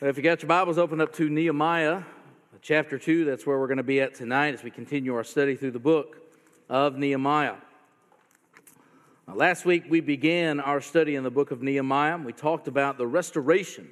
If you got your Bibles, open up to Nehemiah chapter 2. That's where we're going to be at tonight as we continue our study through the book of Nehemiah. Now, last week we began our study in the book of Nehemiah. We talked about the restoration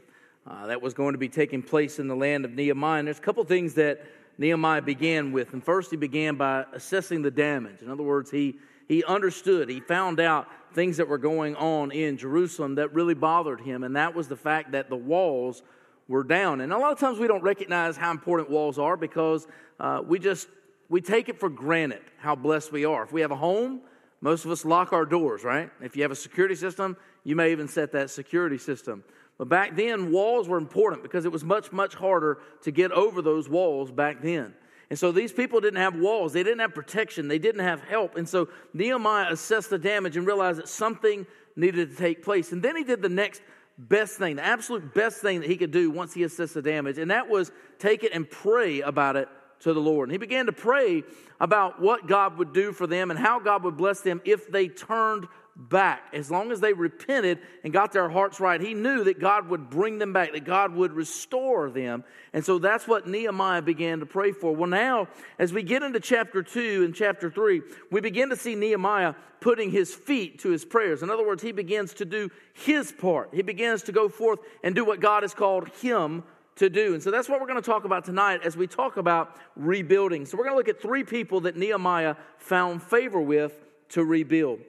uh, that was going to be taking place in the land of Nehemiah. And there's a couple things that Nehemiah began with. And first, he began by assessing the damage. In other words, he, he understood, he found out things that were going on in Jerusalem that really bothered him. And that was the fact that the walls we're down. And a lot of times we don't recognize how important walls are because uh, we just we take it for granted how blessed we are. If we have a home, most of us lock our doors, right? If you have a security system, you may even set that security system. But back then, walls were important because it was much, much harder to get over those walls back then. And so these people didn't have walls, they didn't have protection, they didn't have help. And so Nehemiah assessed the damage and realized that something needed to take place. And then he did the next best thing, the absolute best thing that he could do once he assessed the damage, and that was take it and pray about it to the Lord. And he began to pray about what God would do for them and how God would bless them if they turned back. As long as they repented and got their hearts right, he knew that God would bring them back, that God would restore them. And so that's what Nehemiah began to pray for. Well, now, as we get into chapter 2 and chapter 3, we begin to see Nehemiah putting his feet to his prayers. In other words, he begins to do his part. He begins to go forth and do what God has called him to do. And so that's what we're going to talk about tonight as we talk about rebuilding. So we're going to look at three people that Nehemiah found favor with to rebuild.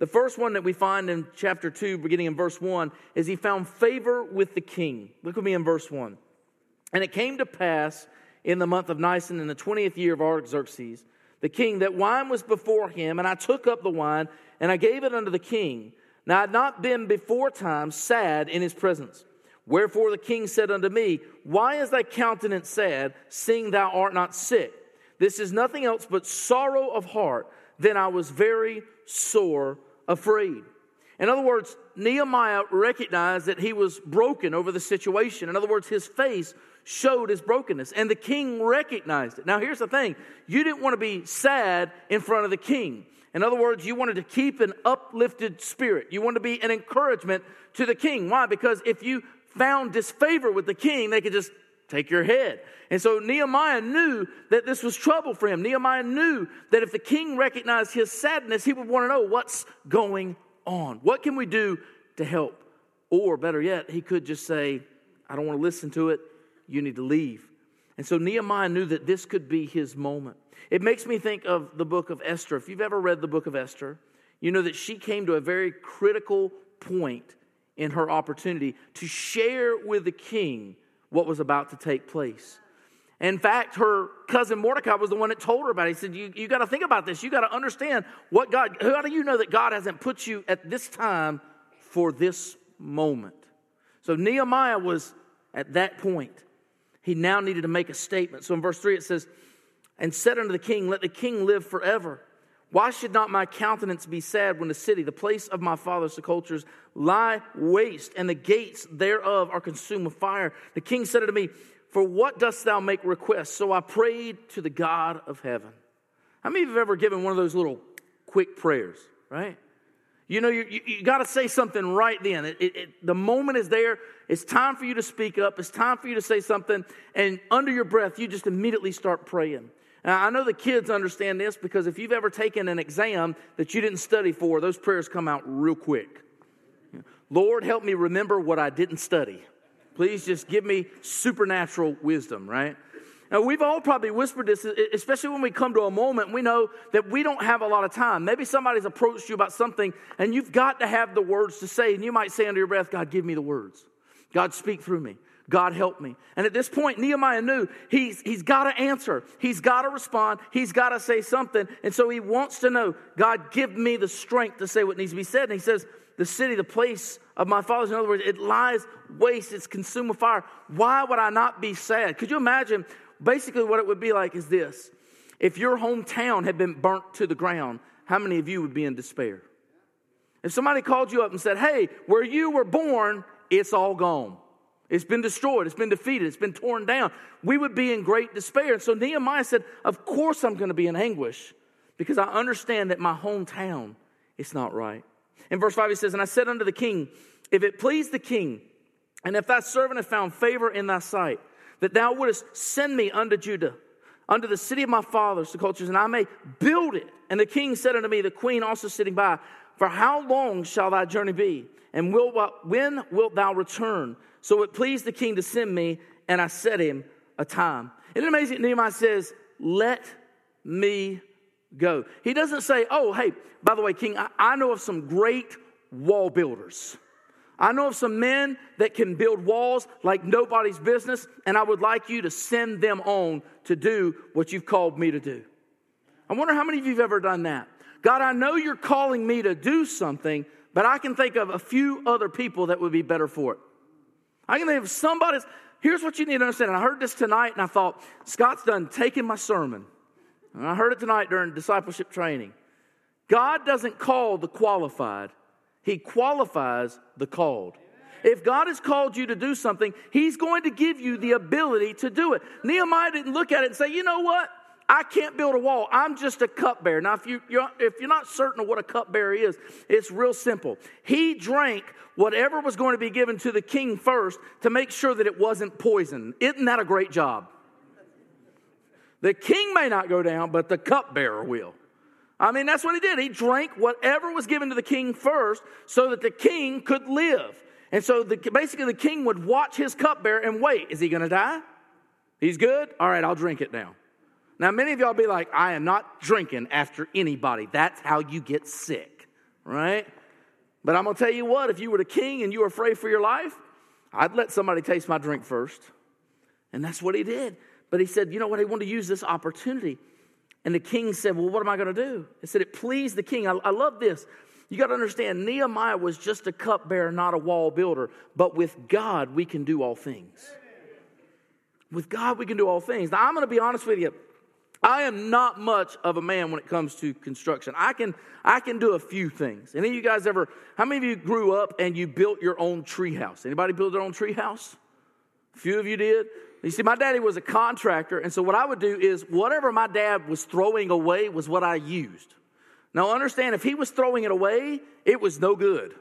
The first one that we find in chapter 2, beginning in verse 1, is he found favor with the king. Look with me in verse 1. And it came to pass in the month of Nisan, in the 20th year of Artaxerxes, the king, that wine was before him, and I took up the wine, and I gave it unto the king. Now I had not been before time sad in his presence. Wherefore the king said unto me, Why is thy countenance sad, seeing thou art not sick? This is nothing else but sorrow of heart. Then I was very sore afraid. In other words, Nehemiah recognized that he was broken over the situation. In other words, his face showed his brokenness, and the king recognized it. Now, here's the thing you didn't want to be sad in front of the king. In other words, you wanted to keep an uplifted spirit. You wanted to be an encouragement to the king. Why? Because if you found disfavor with the king, they could just take your head. And so Nehemiah knew that this was trouble for him. Nehemiah knew that if the king recognized his sadness, he would want to know what's going on. What can we do to help? Or better yet, he could just say, I don't want to listen to it. You need to leave. And so Nehemiah knew that this could be his moment. It makes me think of the book of Esther. If you've ever read the book of Esther, you know that she came to a very critical point in her opportunity to share with the king what was about to take place. In fact, her cousin Mordecai was the one that told her about it. He said, You, you got to think about this. You got to understand what God, how do you know that God hasn't put you at this time for this moment? So Nehemiah was at that point. He now needed to make a statement. So in verse 3 it says, And said unto the king, Let the king live forever. Why should not my countenance be sad when the city, the place of my father's sepulchres, lie waste, and the gates thereof are consumed with fire? The king said unto me, For what dost thou make request? So I prayed to the God of heaven. How many of you have ever given one of those little quick prayers, right? You know, you, you, you got to say something right then. It, it, it, the moment is there. It's time for you to speak up. It's time for you to say something. And under your breath, you just immediately start praying. Now, I know the kids understand this because if you've ever taken an exam that you didn't study for, those prayers come out real quick. Lord, help me remember what I didn't study. Please just give me supernatural wisdom, right? Now, we've all probably whispered this, especially when we come to a moment we know that we don't have a lot of time. Maybe somebody's approached you about something and you've got to have the words to say, and you might say under your breath, God, give me the words. God, speak through me. God help me. And at this point, Nehemiah knew he's, he's got to answer. He's got to respond. He's got to say something. And so he wants to know, God, give me the strength to say what needs to be said. And he says, the city, the place of my fathers, in other words, it lies waste, it's consumed with fire. Why would I not be sad? Could you imagine? Basically, what it would be like is this if your hometown had been burnt to the ground, how many of you would be in despair? If somebody called you up and said, Hey, where you were born, it's all gone. It's been destroyed. It's been defeated. It's been torn down. We would be in great despair. And so Nehemiah said, Of course I'm going to be in anguish because I understand that my hometown is not right. In verse 5, he says, And I said unto the king, If it please the king, And if thy servant have found favor in thy sight, that thou wouldest send me unto Judah, unto the city of my fathers, the cultures, and I may build it. And the king said unto me, the queen also sitting by, For how long shall thy journey be? And will, when wilt thou return? So it pleased the king to send me, and I set him a time. Isn't it amazing? Nehemiah says, Let me go. He doesn't say, Oh, hey, by the way, king, I, I know of some great wall builders. I know of some men that can build walls like nobody's business, and I would like you to send them on to do what you've called me to do. I wonder how many of you have ever done that. God, I know you're calling me to do something, but I can think of a few other people that would be better for it. I can think of somebody. Here's what you need to understand. And I heard this tonight, and I thought, Scott's done taking my sermon. And I heard it tonight during discipleship training. God doesn't call the qualified, he qualifies the called. If God has called you to do something, He's going to give you the ability to do it. Nehemiah didn't look at it and say, you know what? I can't build a wall. I'm just a cupbearer. Now, if, you, you're, if you're not certain of what a cupbearer is, it's real simple. He drank whatever was going to be given to the king first to make sure that it wasn't poison. Isn't that a great job? The king may not go down, but the cupbearer will. I mean, that's what he did. He drank whatever was given to the king first so that the king could live. And so the, basically, the king would watch his cupbearer and wait. Is he going to die? He's good? All right, I'll drink it now. Now, many of y'all be like, I am not drinking after anybody. That's how you get sick, right? But I'm to tell you what, if you were the king and you were afraid for your life, I'd let somebody taste my drink first. And that's what he did. But he said, you know what? He wanted to use this opportunity. And the king said, Well, what am I to do? He said, It pleased the king. I, I love this. You got to understand, Nehemiah was just a cupbearer, not a wall builder. But with God, we can do all things. With God, we can do all things. Now, I'm to be honest with you. I am not much of a man when it comes to construction. I can, I can do a few things. Any of you guys ever, how many of you grew up and you built your own treehouse? Anybody build their own treehouse? A few of you did. You see, my daddy was a contractor, and so what I would do is whatever my dad was throwing away was what I used. Now, understand, if he was throwing it away, it was no good.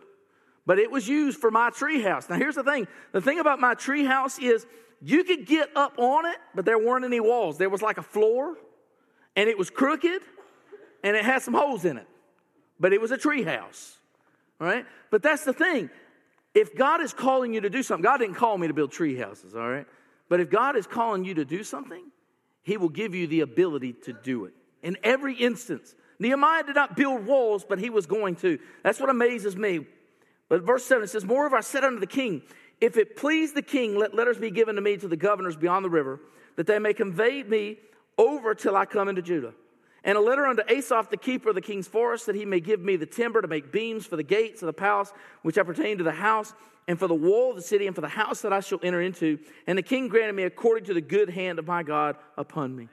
But it was used for my treehouse. Now, here's the thing the thing about my treehouse is you could get up on it, but there weren't any walls. There was like a floor, and it was crooked, and it had some holes in it. But it was a treehouse. All right? But that's the thing. If God is calling you to do something, God didn't call me to build tree houses, all right? But if God is calling you to do something, He will give you the ability to do it. In every instance, Nehemiah did not build walls, but he was going to. That's what amazes me. But verse 7 it says, Moreover, I said unto the king, If it please the king, let letters be given to me to the governors beyond the river, that they may convey me over till I come into Judah. And a letter unto Asaph, the keeper of the king's forest, that he may give me the timber to make beams for the gates of the palace, which appertain to the house, and for the wall of the city, and for the house that I shall enter into. And the king granted me according to the good hand of my God upon me.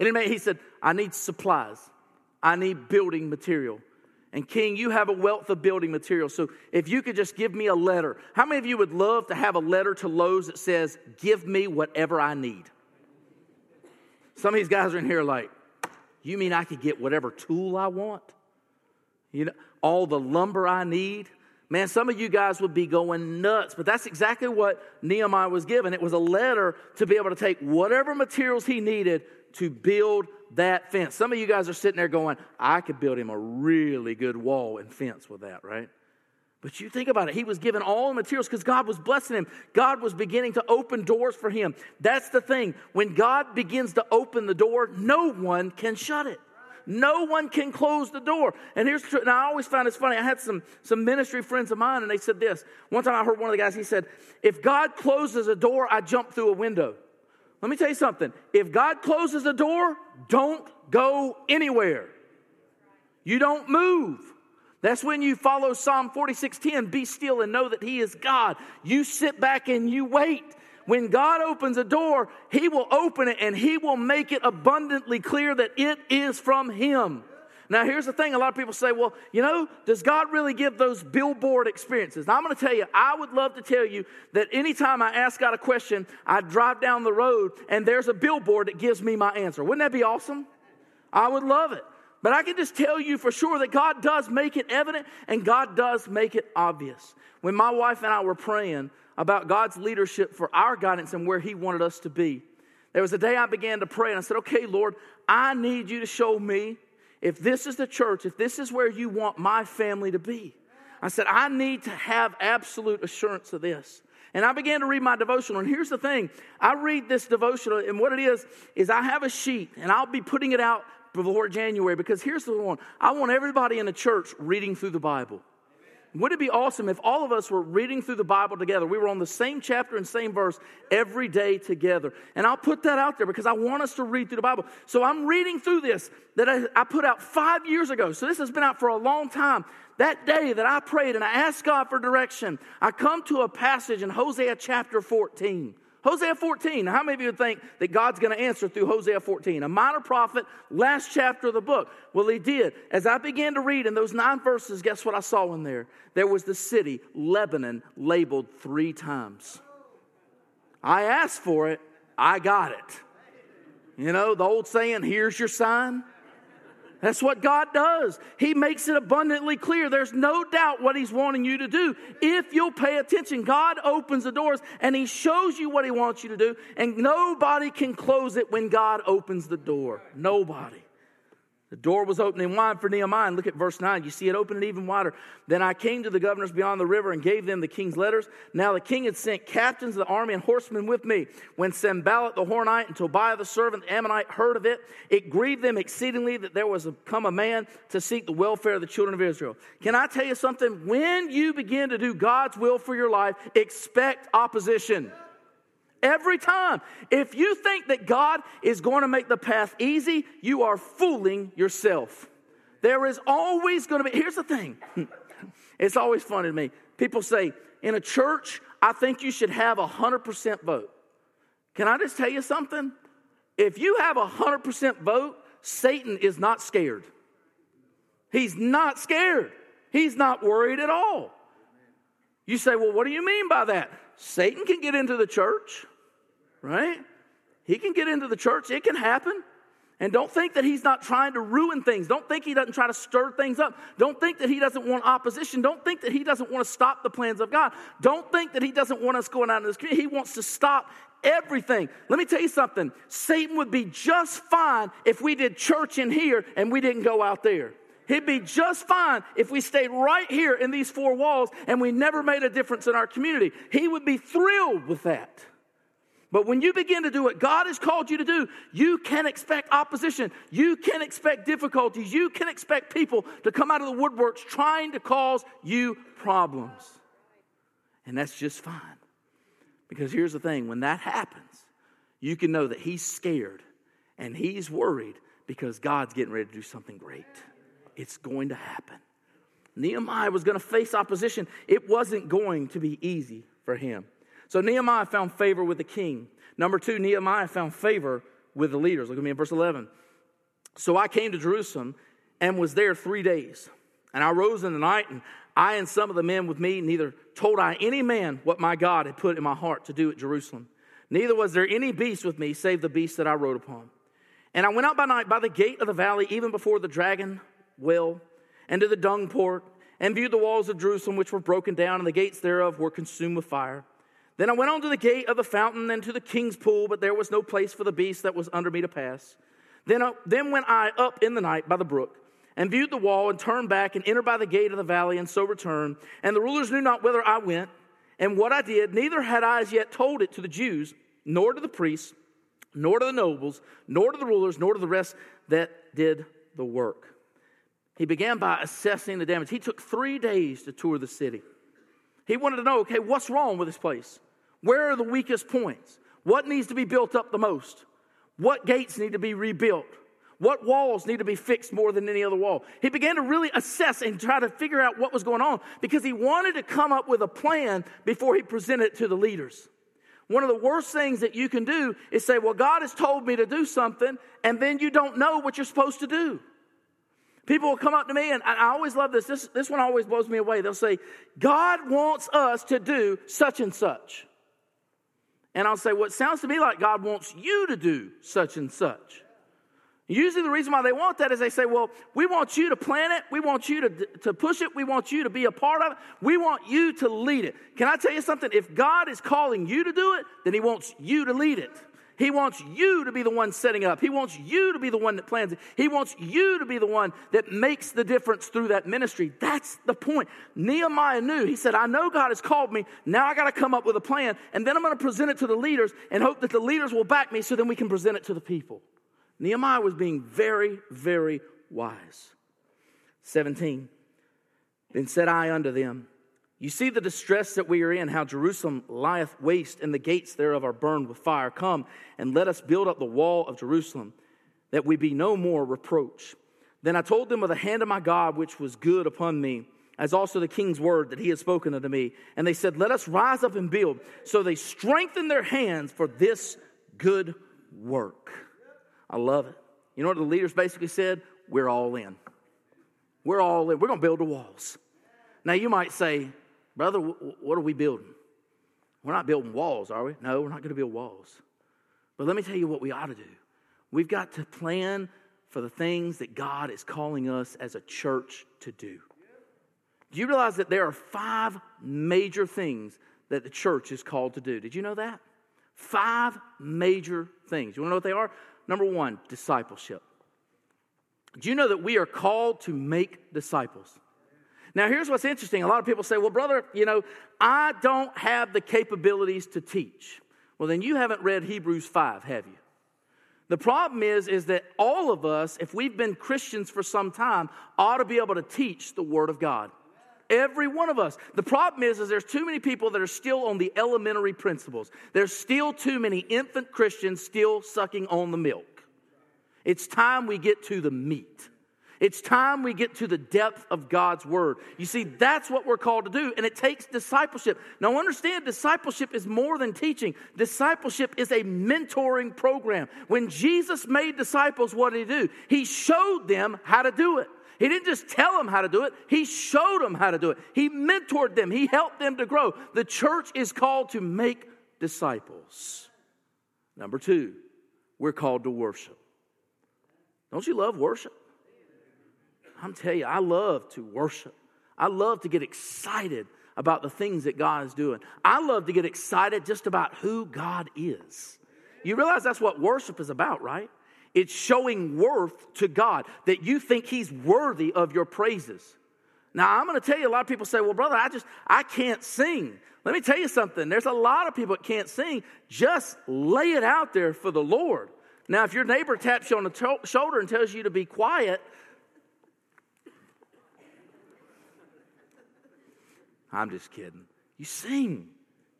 Amen. And he said, I need supplies, I need building material. And King, you have a wealth of building material. So if you could just give me a letter. How many of you would love to have a letter to Lowe's that says, Give me whatever I need? Some of these guys are in here like, You mean I could get whatever tool I want? You know, all the lumber I need? Man, some of you guys would be going nuts, but that's exactly what Nehemiah was given. It was a letter to be able to take whatever materials he needed to build that fence. Some of you guys are sitting there going, I could build him a really good wall and fence with that, right? But you think about it, he was given all the materials because God was blessing him. God was beginning to open doors for him. That's the thing. When God begins to open the door, no one can shut it. No one can close the door. And here's and I always found this funny. I had some, some ministry friends of mine, and they said this. One time I heard one of the guys, he said, If God closes a door, I jump through a window. Let me tell you something. If God closes a door, don't go anywhere. You don't move. That's when you follow Psalm 46:10, be still and know that he is God. You sit back and you wait. When God opens a door, He will open it and He will make it abundantly clear that it is from Him. Now, here's the thing a lot of people say, well, you know, does God really give those billboard experiences? Now, I'm going to tell you, I would love to tell you that anytime I ask God a question, I drive down the road and there's a billboard that gives me my answer. Wouldn't that be awesome? I would love it. But I can just tell you for sure that God does make it evident and God does make it obvious. When my wife and I were praying, about God's leadership for our guidance and where He wanted us to be. There was a day I began to pray and I said, Okay, Lord, I need you to show me if this is the church, if this is where you want my family to be. I said, I need to have absolute assurance of this. And I began to read my devotional. And here's the thing I read this devotional, and what it is, is I have a sheet, and I'll be putting it out before January because here's the one I want everybody in the church reading through the Bible. Wouldn't it be awesome if all of us were reading through the Bible together? We were on the same chapter and same verse every day together. And I'll put that out there because I want us to read through the Bible. So I'm reading through this that I, I put out five years ago. So this has been out for a long time. That day that I prayed and I asked God for direction, I come to a passage in Hosea chapter 14. Hosea 14. How many of you think that God's going to answer through Hosea 14? A minor prophet, last chapter of the book. Well, he did. As I began to read in those nine verses, guess what I saw in there? There was the city, Lebanon, labeled three times. I asked for it, I got it. You know, the old saying, here's your sign. That's what God does. He makes it abundantly clear. There's no doubt what He's wanting you to do. If you'll pay attention, God opens the doors and He shows you what He wants you to do, and nobody can close it when God opens the door. Nobody. The door was opening wide for Nehemiah. And look at verse 9. You see it opening even wider. Then I came to the governors beyond the river and gave them the king's letters. Now the king had sent captains of the army and horsemen with me. When Sanballat the Horonite and Tobiah the servant the Ammonite heard of it, it grieved them exceedingly that there was come a man to seek the welfare of the children of Israel. Can I tell you something? When you begin to do God's will for your life, expect opposition. Every time. If you think that God is going to make the path easy, you are fooling yourself. There is always going to be, here's the thing. it's always funny to me. People say, in a church, I think you should have a 100% vote. Can I just tell you something? If you have a 100% vote, Satan is not scared. He's not scared. He's not worried at all. You say, well, what do you mean by that? Satan can get into the church, right? He can get into the church, it can happen. And don't think that he's not trying to ruin things. Don't think he doesn't try to stir things up. Don't think that he doesn't want opposition. Don't think that he doesn't want to stop the plans of God. Don't think that he doesn't want us going out in this community. He wants to stop everything. Let me tell you something Satan would be just fine if we did church in here and we didn't go out there. He'd be just fine if we stayed right here in these four walls and we never made a difference in our community. He would be thrilled with that. But when you begin to do what God has called you to do, you can expect opposition. You can expect difficulties. You can expect people to come out of the woodworks trying to cause you problems. And that's just fine. Because here's the thing when that happens, you can know that He's scared and He's worried because God's getting ready to do something great. It's going to happen. Nehemiah was going to face opposition. It wasn't going to be easy for him. So Nehemiah found favor with the king. Number two, Nehemiah found favor with the leaders. Look at me in verse 11. So I came to Jerusalem and was there three days. And I rose in the night, and I and some of the men with me, neither told I any man what my God had put in my heart to do at Jerusalem. Neither was there any beast with me, save the beast that I rode upon. And I went out by night by the gate of the valley, even before the dragon well, and to the dung port, and viewed the walls of Jerusalem, which were broken down, and the gates thereof were consumed with fire. Then I went on to the gate of the fountain and to the king's pool, but there was no place for the beast that was under me to pass. Then, uh, then went I up in the night by the brook, and viewed the wall, and turned back, and entered by the gate of the valley, and so returned. And the rulers knew not whither I went, and what I did, neither had I as yet told it to the Jews, nor to the priests, nor to the nobles, nor to the rulers, nor to the rest that did the work. He began by assessing the damage. He took three days to tour the city. He wanted to know okay, what's wrong with this place? Where are the weakest points? What needs to be built up the most? What gates need to be rebuilt? What walls need to be fixed more than any other wall? He began to really assess and try to figure out what was going on because he wanted to come up with a plan before he presented it to the leaders. One of the worst things that you can do is say, Well, God has told me to do something, and then you don't know what you're supposed to do. People will come up to me, and I always love this. This, this one always blows me away. They'll say, God wants us to do such and such. And I'll say, Well, it sounds to me like God wants you to do such and such. Usually, the reason why they want that is they say, Well, we want you to plan it. We want you to, to push it. We want you to be a part of it. We want you to lead it. Can I tell you something? If God is calling you to do it, then He wants you to lead it. He wants you to be the one setting up. He wants you to be the one that plans it. He wants you to be the one that makes the difference through that ministry. That's the point. Nehemiah knew. He said, I know God has called me. Now I got to come up with a plan, and then I'm going to present it to the leaders and hope that the leaders will back me so then we can present it to the people. Nehemiah was being very, very wise. 17. Then said I unto them, You see the distress that we are in, how Jerusalem lieth waste, and the gates thereof are burned with fire. Come and let us build up the wall of Jerusalem, that we be no more reproach. Then I told them of the hand of my God, which was good upon me, as also the king's word that he had spoken unto me. And they said, Let us rise up and build. So they strengthened their hands for this good work. I love it. You know what the leaders basically said? We're all in. We're all in. We're going to build the walls. Now, you might say, Brother, what are we building? We're not building walls, are we? No, we're not going to build walls. But let me tell you what we ought to do. We've got to plan for the things that God is calling us as a church to do. Do you realize that there are five major things that the church is called to do? Did you know that? Five major things. You want to know what they are? Number one, discipleship. Do you know that we are called to make disciples? Now, here's what's interesting. A lot of people say, well, brother, you know, I don't have the capabilities to teach. Well, then you haven't read Hebrews 5, have you? The problem is, is that all of us, if we've been Christians for some time, ought to be able to teach the Word of God. Every one of us. The problem is, is there's too many people that are still on the elementary principles. There's still too many infant Christians still sucking on the milk. It's time we get to the meat. It's time we get to the depth of God's word. You see, that's what we're called to do, and it takes discipleship. Now, understand discipleship is more than teaching, discipleship is a mentoring program. When Jesus made disciples, what did he do? He showed them how to do it. He didn't just tell them how to do it, He showed them how to do it. He mentored them, He helped them to grow. The church is called to make disciples. Number two, we're called to worship. Don't you love worship? I'm telling you, I love to worship. I love to get excited about the things that God is doing. I love to get excited just about who God is. You realize that's what worship is about, right? It's showing worth to God that you think He's worthy of your praises. Now, I'm going to tell you, a lot of people say, well, brother, I just, I can't sing. Let me tell you something. There's a lot of people that can't sing. Just lay it out there for the Lord. Now, if your neighbor taps you on the to- shoulder and tells you to be quiet, I'm just kidding. You sing.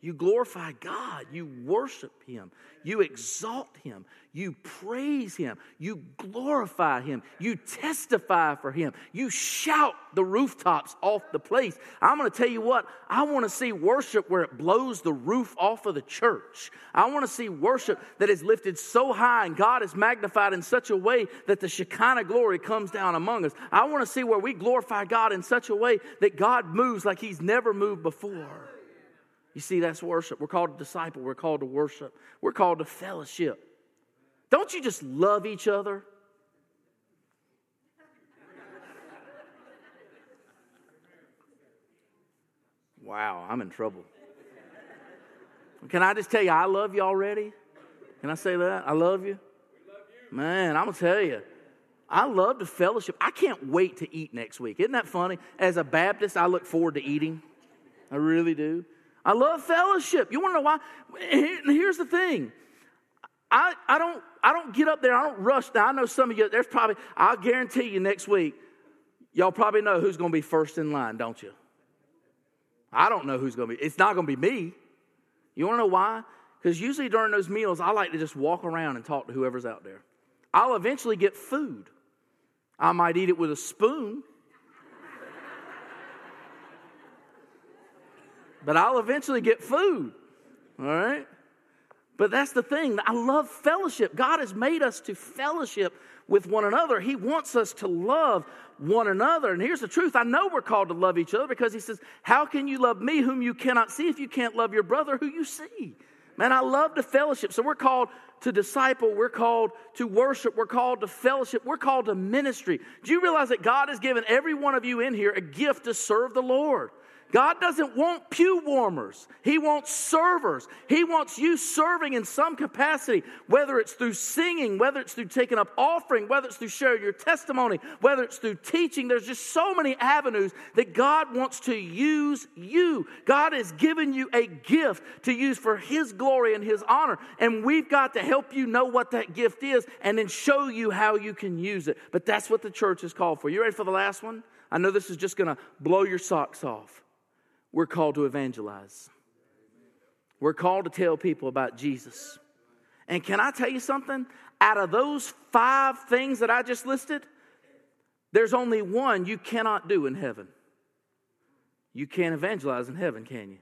You glorify God. You worship Him. You exalt Him. You praise Him. You glorify Him. You testify for Him. You shout the rooftops off the place. I'm going to tell you what, I want to see worship where it blows the roof off of the church. I want to see worship that is lifted so high and God is magnified in such a way that the Shekinah glory comes down among us. I want to see where we glorify God in such a way that God moves like He's never moved before. You see, that's worship. We're called to disciple. We're called to worship. We're called to fellowship. Don't you just love each other? Wow, I'm in trouble. Can I just tell you, I love you already? Can I say that? I love you. Man, I'm going to tell you, I love the fellowship. I can't wait to eat next week. Isn't that funny? As a Baptist, I look forward to eating. I really do. I love fellowship. You want to know why? Here's the thing. I, I don't I don't get up there, I don't rush. Now I know some of you, there's probably, I'll guarantee you next week, y'all probably know who's gonna be first in line, don't you? I don't know who's gonna be, it's not gonna be me. You wanna know why? Because usually during those meals, I like to just walk around and talk to whoever's out there. I'll eventually get food. I might eat it with a spoon. But I'll eventually get food. All right? But that's the thing. I love fellowship. God has made us to fellowship with one another. He wants us to love one another. And here's the truth I know we're called to love each other because He says, How can you love me whom you cannot see if you can't love your brother who you see? Man, I love the fellowship. So we're called to disciple, we're called to worship, we're called to fellowship, we're called to ministry. Do you realize that God has given every one of you in here a gift to serve the Lord? God doesn't want pew warmers. He wants servers. He wants you serving in some capacity, whether it's through singing, whether it's through taking up offering, whether it's through sharing your testimony, whether it's through teaching. There's just so many avenues that God wants to use you. God has given you a gift to use for His glory and His honor. And we've got to help you know what that gift is and then show you how you can use it. But that's what the church is called for. You ready for the last one? I know this is just going to blow your socks off. We're called to evangelize. We're called to tell people about Jesus. And can I tell you something? Out of those five things that I just listed, there's only one you cannot do in heaven. You can't evangelize in heaven, can you?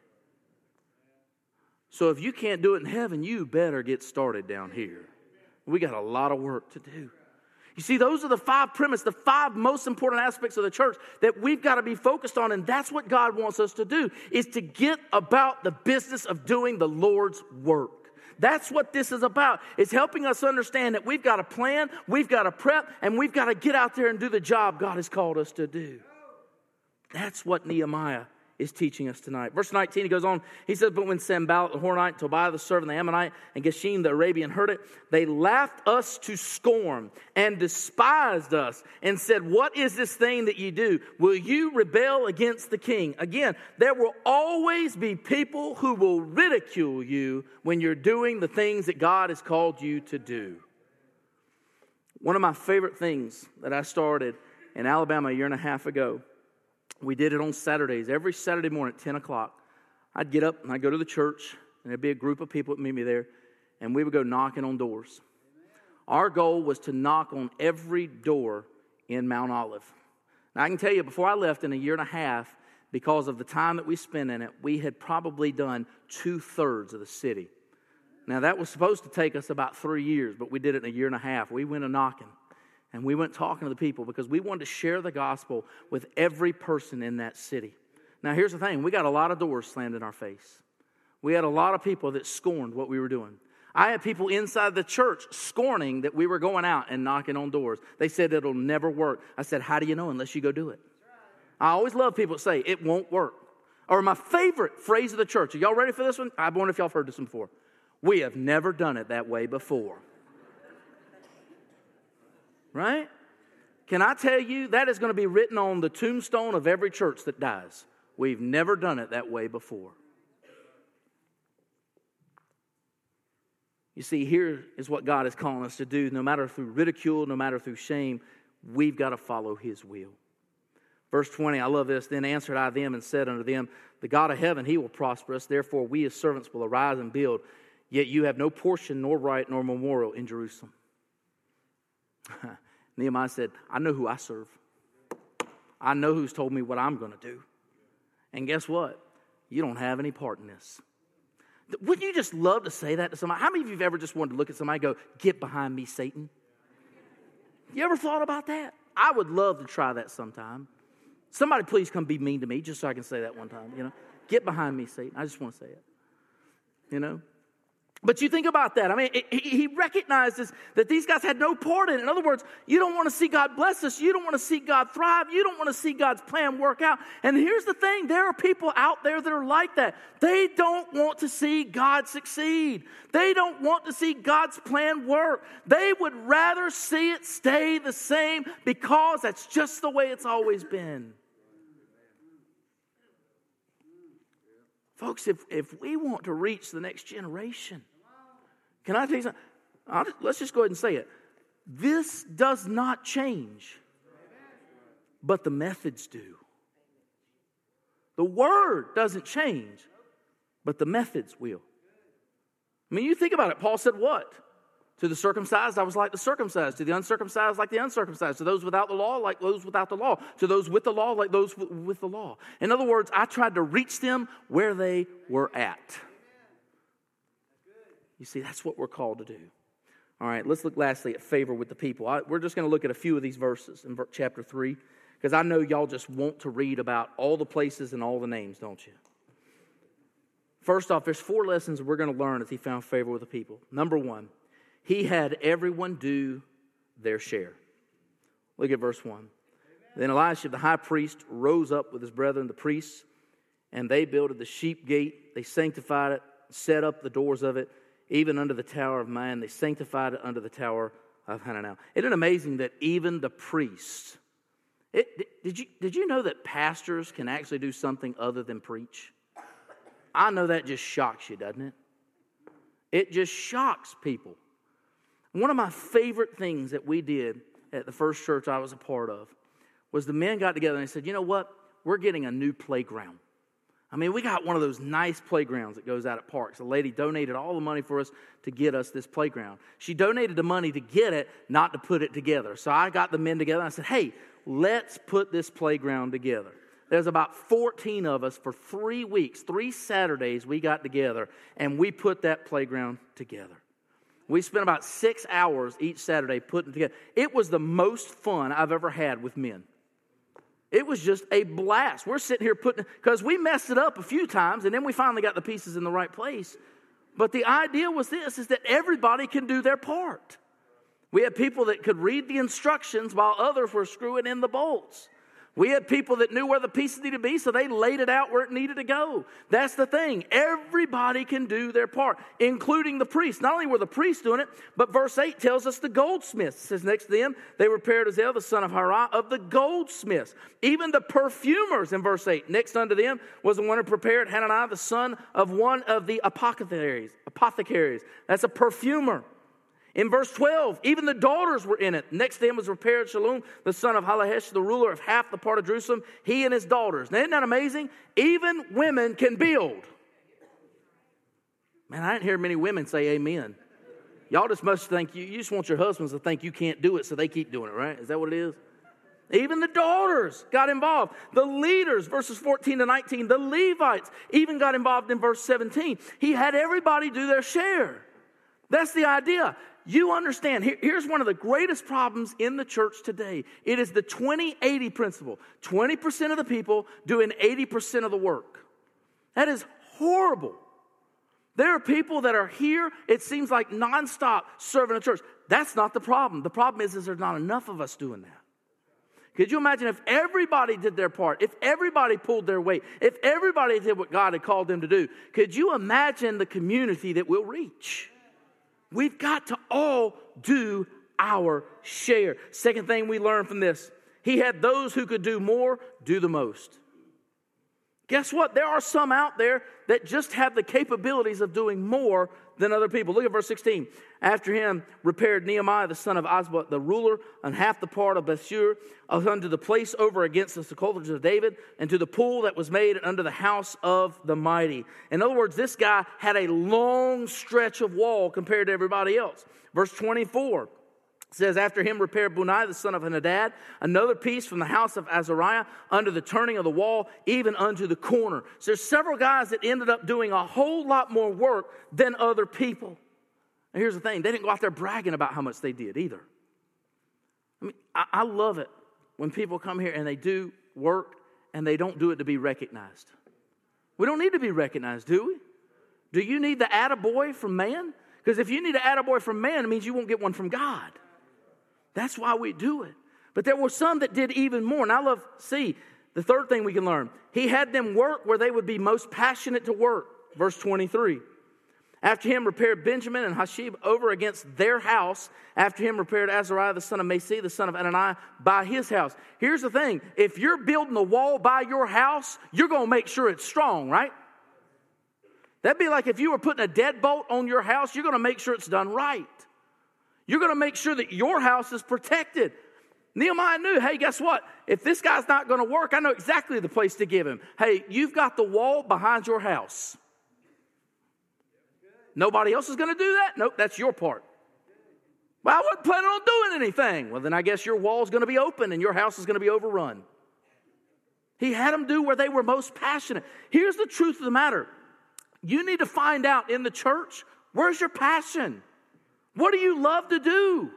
So if you can't do it in heaven, you better get started down here. We got a lot of work to do. You see, those are the five premise, the five most important aspects of the church that we've got to be focused on, and that's what God wants us to do, is to get about the business of doing the Lord's work. That's what this is about. It's helping us understand that we've got a plan, we've got a prep, and we've got to get out there and do the job God has called us to do. That's what Nehemiah is teaching us tonight. Verse 19, he goes on, he says, But when Sanballat the Horonite, Tobiah the servant, the Ammonite, and Geshem the Arabian heard it, they laughed us to scorn and despised us and said, What is this thing that you do? Will you rebel against the king? Again, there will always be people who will ridicule you when you're doing the things that God has called you to do. One of my favorite things that I started in Alabama a year and a half ago we did it on Saturdays. Every Saturday morning at 10 o'clock, I'd get up and I'd go to the church, and there'd be a group of people that meet me there, and we would go knocking on doors. Our goal was to knock on every door in Mount Olive. Now, I can tell you, before I left in a year and a half, because of the time that we spent in it, we had probably done two thirds of the city. Now, that was supposed to take us about three years, but we did it in a year and a half. We went a knocking. And we went talking to the people because we wanted to share the gospel with every person in that city. Now, here's the thing we got a lot of doors slammed in our face. We had a lot of people that scorned what we were doing. I had people inside the church scorning that we were going out and knocking on doors. They said it'll never work. I said, How do you know unless you go do it? I always love people that say it won't work. Or my favorite phrase of the church. Are y'all ready for this one? I wonder if y'all have heard this one before. We have never done it that way before right? Can I tell you that is going to be written on the tombstone of every church that dies? We've never done it that way before. You see, here is what God is calling us to do. No matter through ridicule, no matter through shame, we've got to follow His will. Verse 20, I love this. Then answered I them and said unto them, The God of heaven, He will prosper us. Therefore, we as servants will arise and build. Yet you have no portion, nor right, nor memorial in Jerusalem. Nehemiah said, I know who I serve. I know who's told me what I'm going to do. And guess what? You don't have any part in this. Wouldn't you just love to say that to somebody? How many of you have ever just wanted to look at somebody and go, Get behind me, Satan? You ever thought about that? I would love to try that sometime. Somebody please come be mean to me just so I can say that one time, you know? Get behind me, Satan. I just want to say it. You know? But you think about that. I mean, he recognizes that these guys had no part in it. In other words, you don't want to see God bless us. You don't want to see God thrive. You don't want to see God's plan work out. And here's the thing there are people out there that are like that. They don't want to see God succeed, they don't want to see God's plan work. They would rather see it stay the same because that's just the way it's always been. Folks, if, if we want to reach the next generation, can I tell you something? I'll, let's just go ahead and say it. This does not change, but the methods do. The word doesn't change, but the methods will. I mean, you think about it. Paul said what? To the circumcised, I was like the circumcised. To the uncircumcised, like the uncircumcised. To those without the law, like those without the law. To those with the law, like those with the law. In other words, I tried to reach them where they were at. You see, that's what we're called to do. All right, let's look lastly at favor with the people. I, we're just going to look at a few of these verses in chapter 3, because I know y'all just want to read about all the places and all the names, don't you? First off, there's four lessons we're going to learn as he found favor with the people. Number one, he had everyone do their share. Look at verse 1. Then Eliashib, the high priest, rose up with his brethren, the priests, and they builded the sheep gate. They sanctified it, set up the doors of it, even under the tower of man. They sanctified it under the tower of Hananel. Isn't it amazing that even the priests, it, did, you, did you know that pastors can actually do something other than preach? I know that just shocks you, doesn't it? It just shocks people. One of my favorite things that we did at the first church I was a part of was the men got together and they said, you know what? We're getting a new playground. I mean, we got one of those nice playgrounds that goes out at parks. A lady donated all the money for us to get us this playground. She donated the money to get it, not to put it together. So I got the men together and I said, hey, let's put this playground together. There's about 14 of us for three weeks, three Saturdays, we got together and we put that playground together. We spent about six hours each Saturday putting together. It was the most fun I've ever had with men. It was just a blast. We're sitting here putting, because we messed it up a few times and then we finally got the pieces in the right place. But the idea was this is that everybody can do their part. We had people that could read the instructions while others were screwing in the bolts. We had people that knew where the pieces needed to be, so they laid it out where it needed to go. That's the thing. Everybody can do their part, including the priests. Not only were the priests doing it, but verse 8 tells us the goldsmiths. It says, Next to them, they repaired Uzziel, the son of Harah, of the goldsmiths. Even the perfumers in verse 8. Next unto them was the one who prepared Hananiah, the son of one of the apothecaries. Apothecaries. That's a perfumer. In verse 12, even the daughters were in it. Next to him was repaired Shallum, the son of Halohesh, the ruler of half the part of Jerusalem, he and his daughters. Now, isn't that amazing? Even women can build. Man, I didn't hear many women say amen. Y'all just must think you, you just want your husbands to think you can't do it, so they keep doing it, right? Is that what it is? Even the daughters got involved. The leaders, verses 14 to 19, the Levites even got involved in verse 17. He had everybody do their share. That's the idea. You understand, here, here's one of the greatest problems in the church today it is the 20 80 principle 20% of the people doing 80% of the work. That is horrible. There are people that are here, it seems like nonstop serving the church. That's not the problem. The problem is, is there's not enough of us doing that. Could you imagine if everybody did their part, if everybody pulled their weight, if everybody did what God had called them to do? Could you imagine the community that we'll reach? We've got to all do our share. Second thing we learn from this he had those who could do more do the most. Guess what? There are some out there that just have the capabilities of doing more than other people. Look at verse 16. After him repaired Nehemiah the son of Azbuk, the ruler, and half the part of Bethzur, uh, unto the place over against the sepulchres of David, and to the pool that was made under the house of the mighty. In other words, this guy had a long stretch of wall compared to everybody else. Verse 24 says, After him repaired Binnui, the son of Henadad, another piece from the house of Azariah under the turning of the wall, even unto the corner. So there's several guys that ended up doing a whole lot more work than other people. And here's the thing they didn't go out there bragging about how much they did either. I mean, I, I love it when people come here and they do work and they don't do it to be recognized. We don't need to be recognized, do we? Do you need the attaboy from man? Because if you need an attaboy from man, it means you won't get one from God. That's why we do it. But there were some that did even more. And I love, see, the third thing we can learn. He had them work where they would be most passionate to work. Verse 23. After him repaired Benjamin and Hashub over against their house. After him repaired Azariah the son of Maaseiah, the son of Ananiah, by his house. Here's the thing if you're building a wall by your house, you're going to make sure it's strong, right? That'd be like if you were putting a deadbolt on your house, you're going to make sure it's done right. You're going to make sure that your house is protected. Nehemiah knew, hey, guess what? If this guy's not going to work, I know exactly the place to give him. Hey, you've got the wall behind your house. Nobody else is going to do that? Nope, that's your part. Well, I wasn't planning on doing anything. Well, then I guess your wall is going to be open and your house is going to be overrun. He had them do where they were most passionate. Here's the truth of the matter you need to find out in the church where's your passion? What do you love to do?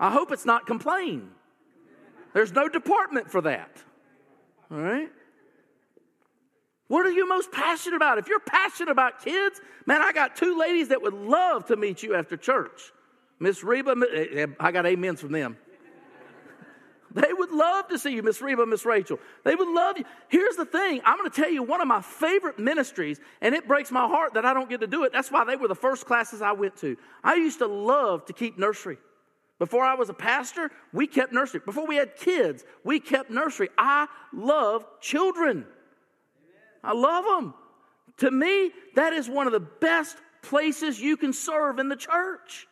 I hope it's not complain. There's no department for that. All right? What are you most passionate about? If you're passionate about kids, man, I got two ladies that would love to meet you after church. Miss Reba, I got amens from them. They would love to see you, Miss Reba, Miss Rachel. They would love you. Here's the thing I'm going to tell you one of my favorite ministries, and it breaks my heart that I don't get to do it. That's why they were the first classes I went to. I used to love to keep nursery. Before I was a pastor, we kept nursery. Before we had kids, we kept nursery. I love children. I love them. To me, that is one of the best places you can serve in the church.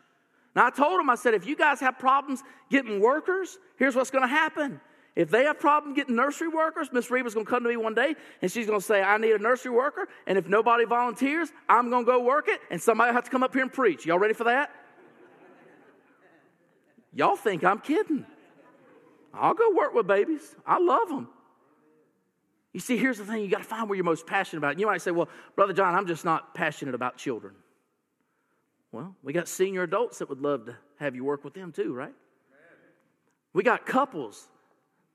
Now, I told them, I said, if you guys have problems getting workers, here's what's going to happen. If they have a problem getting nursery workers, Miss Reba's going to come to me one day and she's going to say, I need a nursery worker. And if nobody volunteers, I'm going to go work it and somebody have to come up here and preach. Y'all ready for that? Y'all think I'm kidding. I'll go work with babies. I love them. You see, here's the thing you got to find where you're most passionate about. You might say, well, Brother John, I'm just not passionate about children. Well, we got senior adults that would love to have you work with them too, right? We got couples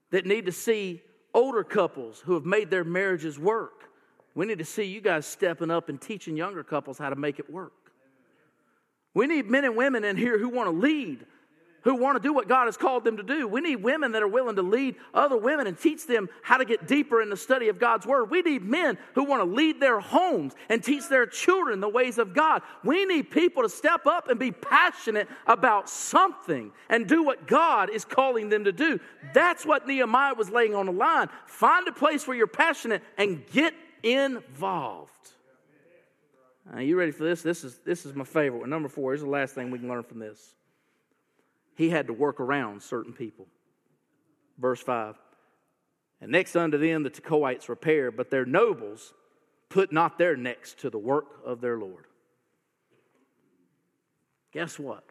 that need to see older couples who have made their marriages work. We need to see you guys stepping up and teaching younger couples how to make it work. We need men and women in here who want to lead who want to do what God has called them to do. We need women that are willing to lead other women and teach them how to get deeper in the study of God's Word. We need men who want to lead their homes and teach their children the ways of God. We need people to step up and be passionate about something and do what God is calling them to do. That's what Nehemiah was laying on the line. Find a place where you're passionate and get involved. Are you ready for this? This is, this is my favorite. Number four. is the last thing we can learn from this he had to work around certain people. Verse 5 And next unto them the Tekoites repaired, but their nobles put not their necks to the work of their Lord. Guess what?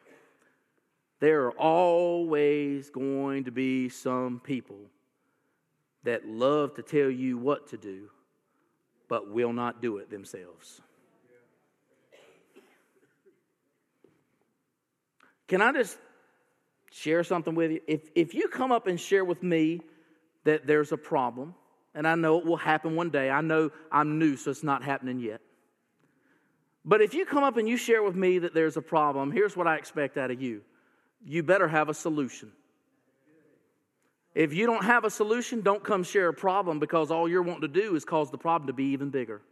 There are always going to be some people that love to tell you what to do, but will not do it themselves. Can I just share something with you. If, if you come up and share with me that there's a problem, and I know it will happen one day, I know I'm new, so it's not happening yet. But if you come up and you share with me that there's a problem, here's what I expect out of you you better have a solution. If you don't have a solution, don't come share a problem because all you're wanting to do is cause the problem to be even bigger.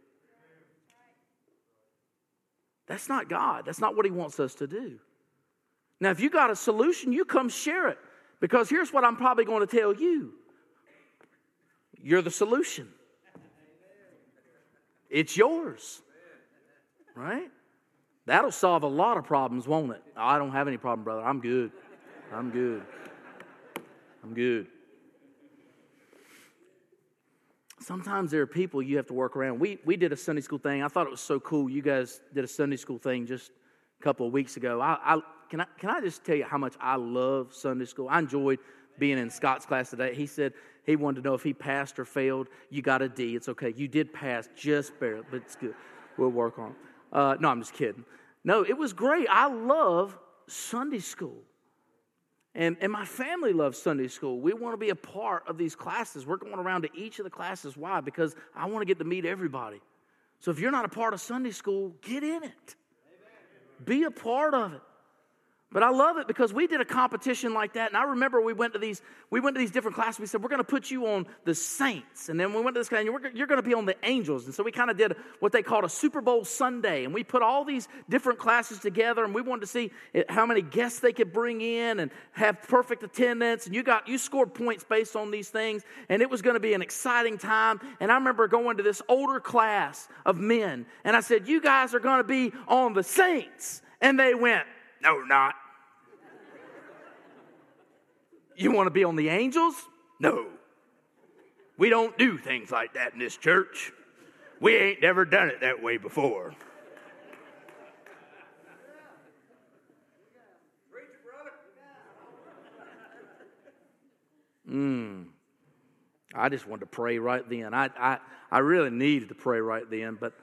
That's not God. That's not what He wants us to do. Now, if you got a solution, you come share it. Because here's what I'm probably going to tell you you're the solution, it's yours. Right? That'll solve a lot of problems, won't it? I don't have any problem, brother. I'm good. I'm good. I'm good. Sometimes there are people you have to work around. We, we did a Sunday school thing. I thought it was so cool. You guys did a Sunday school thing just a couple of weeks ago. I, I, can I, can I just tell you how much I love Sunday school? I enjoyed being in Scott's class today. He said he wanted to know if he passed or failed. You got a D. It's okay. You did pass, just barely, but it's good. We'll work on it. Uh, no, I'm just kidding. No, it was great. I love Sunday school. And, and my family loves Sunday school. We want to be a part of these classes. We're going around to each of the classes. Why? Because I want to get to meet everybody. So if you're not a part of Sunday school, get in it. Be a part of it. But I love it because we did a competition like that, and I remember we went to these we went to these different classes. We said we're going to put you on the saints, and then we went to this kind. You're, you're going to be on the angels, and so we kind of did what they called a Super Bowl Sunday, and we put all these different classes together, and we wanted to see how many guests they could bring in and have perfect attendance. And you got you scored points based on these things, and it was going to be an exciting time. And I remember going to this older class of men, and I said, "You guys are going to be on the saints," and they went. No, not. You want to be on the angels? No. We don't do things like that in this church. We ain't never done it that way before. Hmm. I just wanted to pray right then. I, I, I really needed to pray right then, but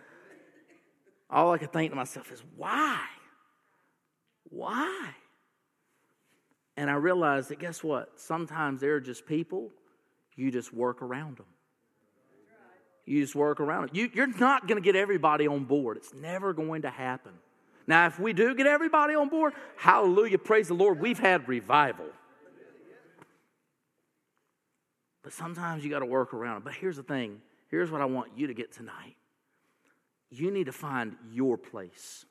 all I could think to myself is, why? Why? And I realized that guess what? Sometimes they're just people, you just work around them. You just work around it. You, you're not going to get everybody on board. It's never going to happen Now, if we do get everybody on board, hallelujah, praise the Lord, we've had revival. But sometimes you got to work around it. But here's the thing here's what I want you to get tonight you need to find your place.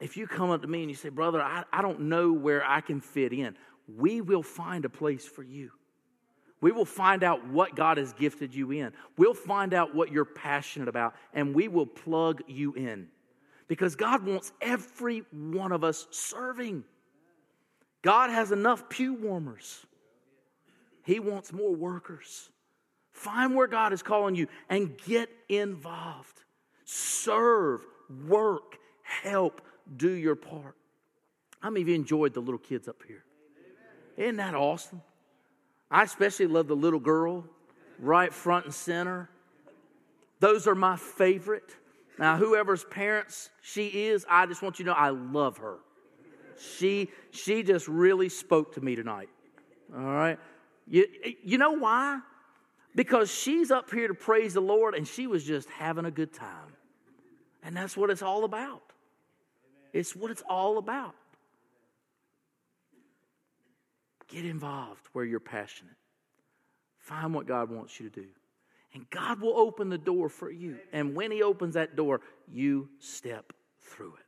If you come up to me and you say, Brother, I, I don't know where I can fit in, we will find a place for you. We will find out what God has gifted you in. We'll find out what you're passionate about, and we will plug you in. Because God wants every one of us serving. God has enough pew warmers. He wants more workers. Find where God is calling you and get involved. Serve, work, help, do your part. Of you enjoyed the little kids up here? Isn't that awesome? I especially love the little girl right front and center. Those are my favorite. Now, whoever's parents she is, I just want you to know I love her. She she just really spoke to me tonight. All right. You, you know why? Because she's up here to praise the Lord and she was just having a good time. And that's what it's all about. It's what it's all about. Get involved where you're passionate. Find what God wants you to do. And God will open the door for you. And when He opens that door, you step through it.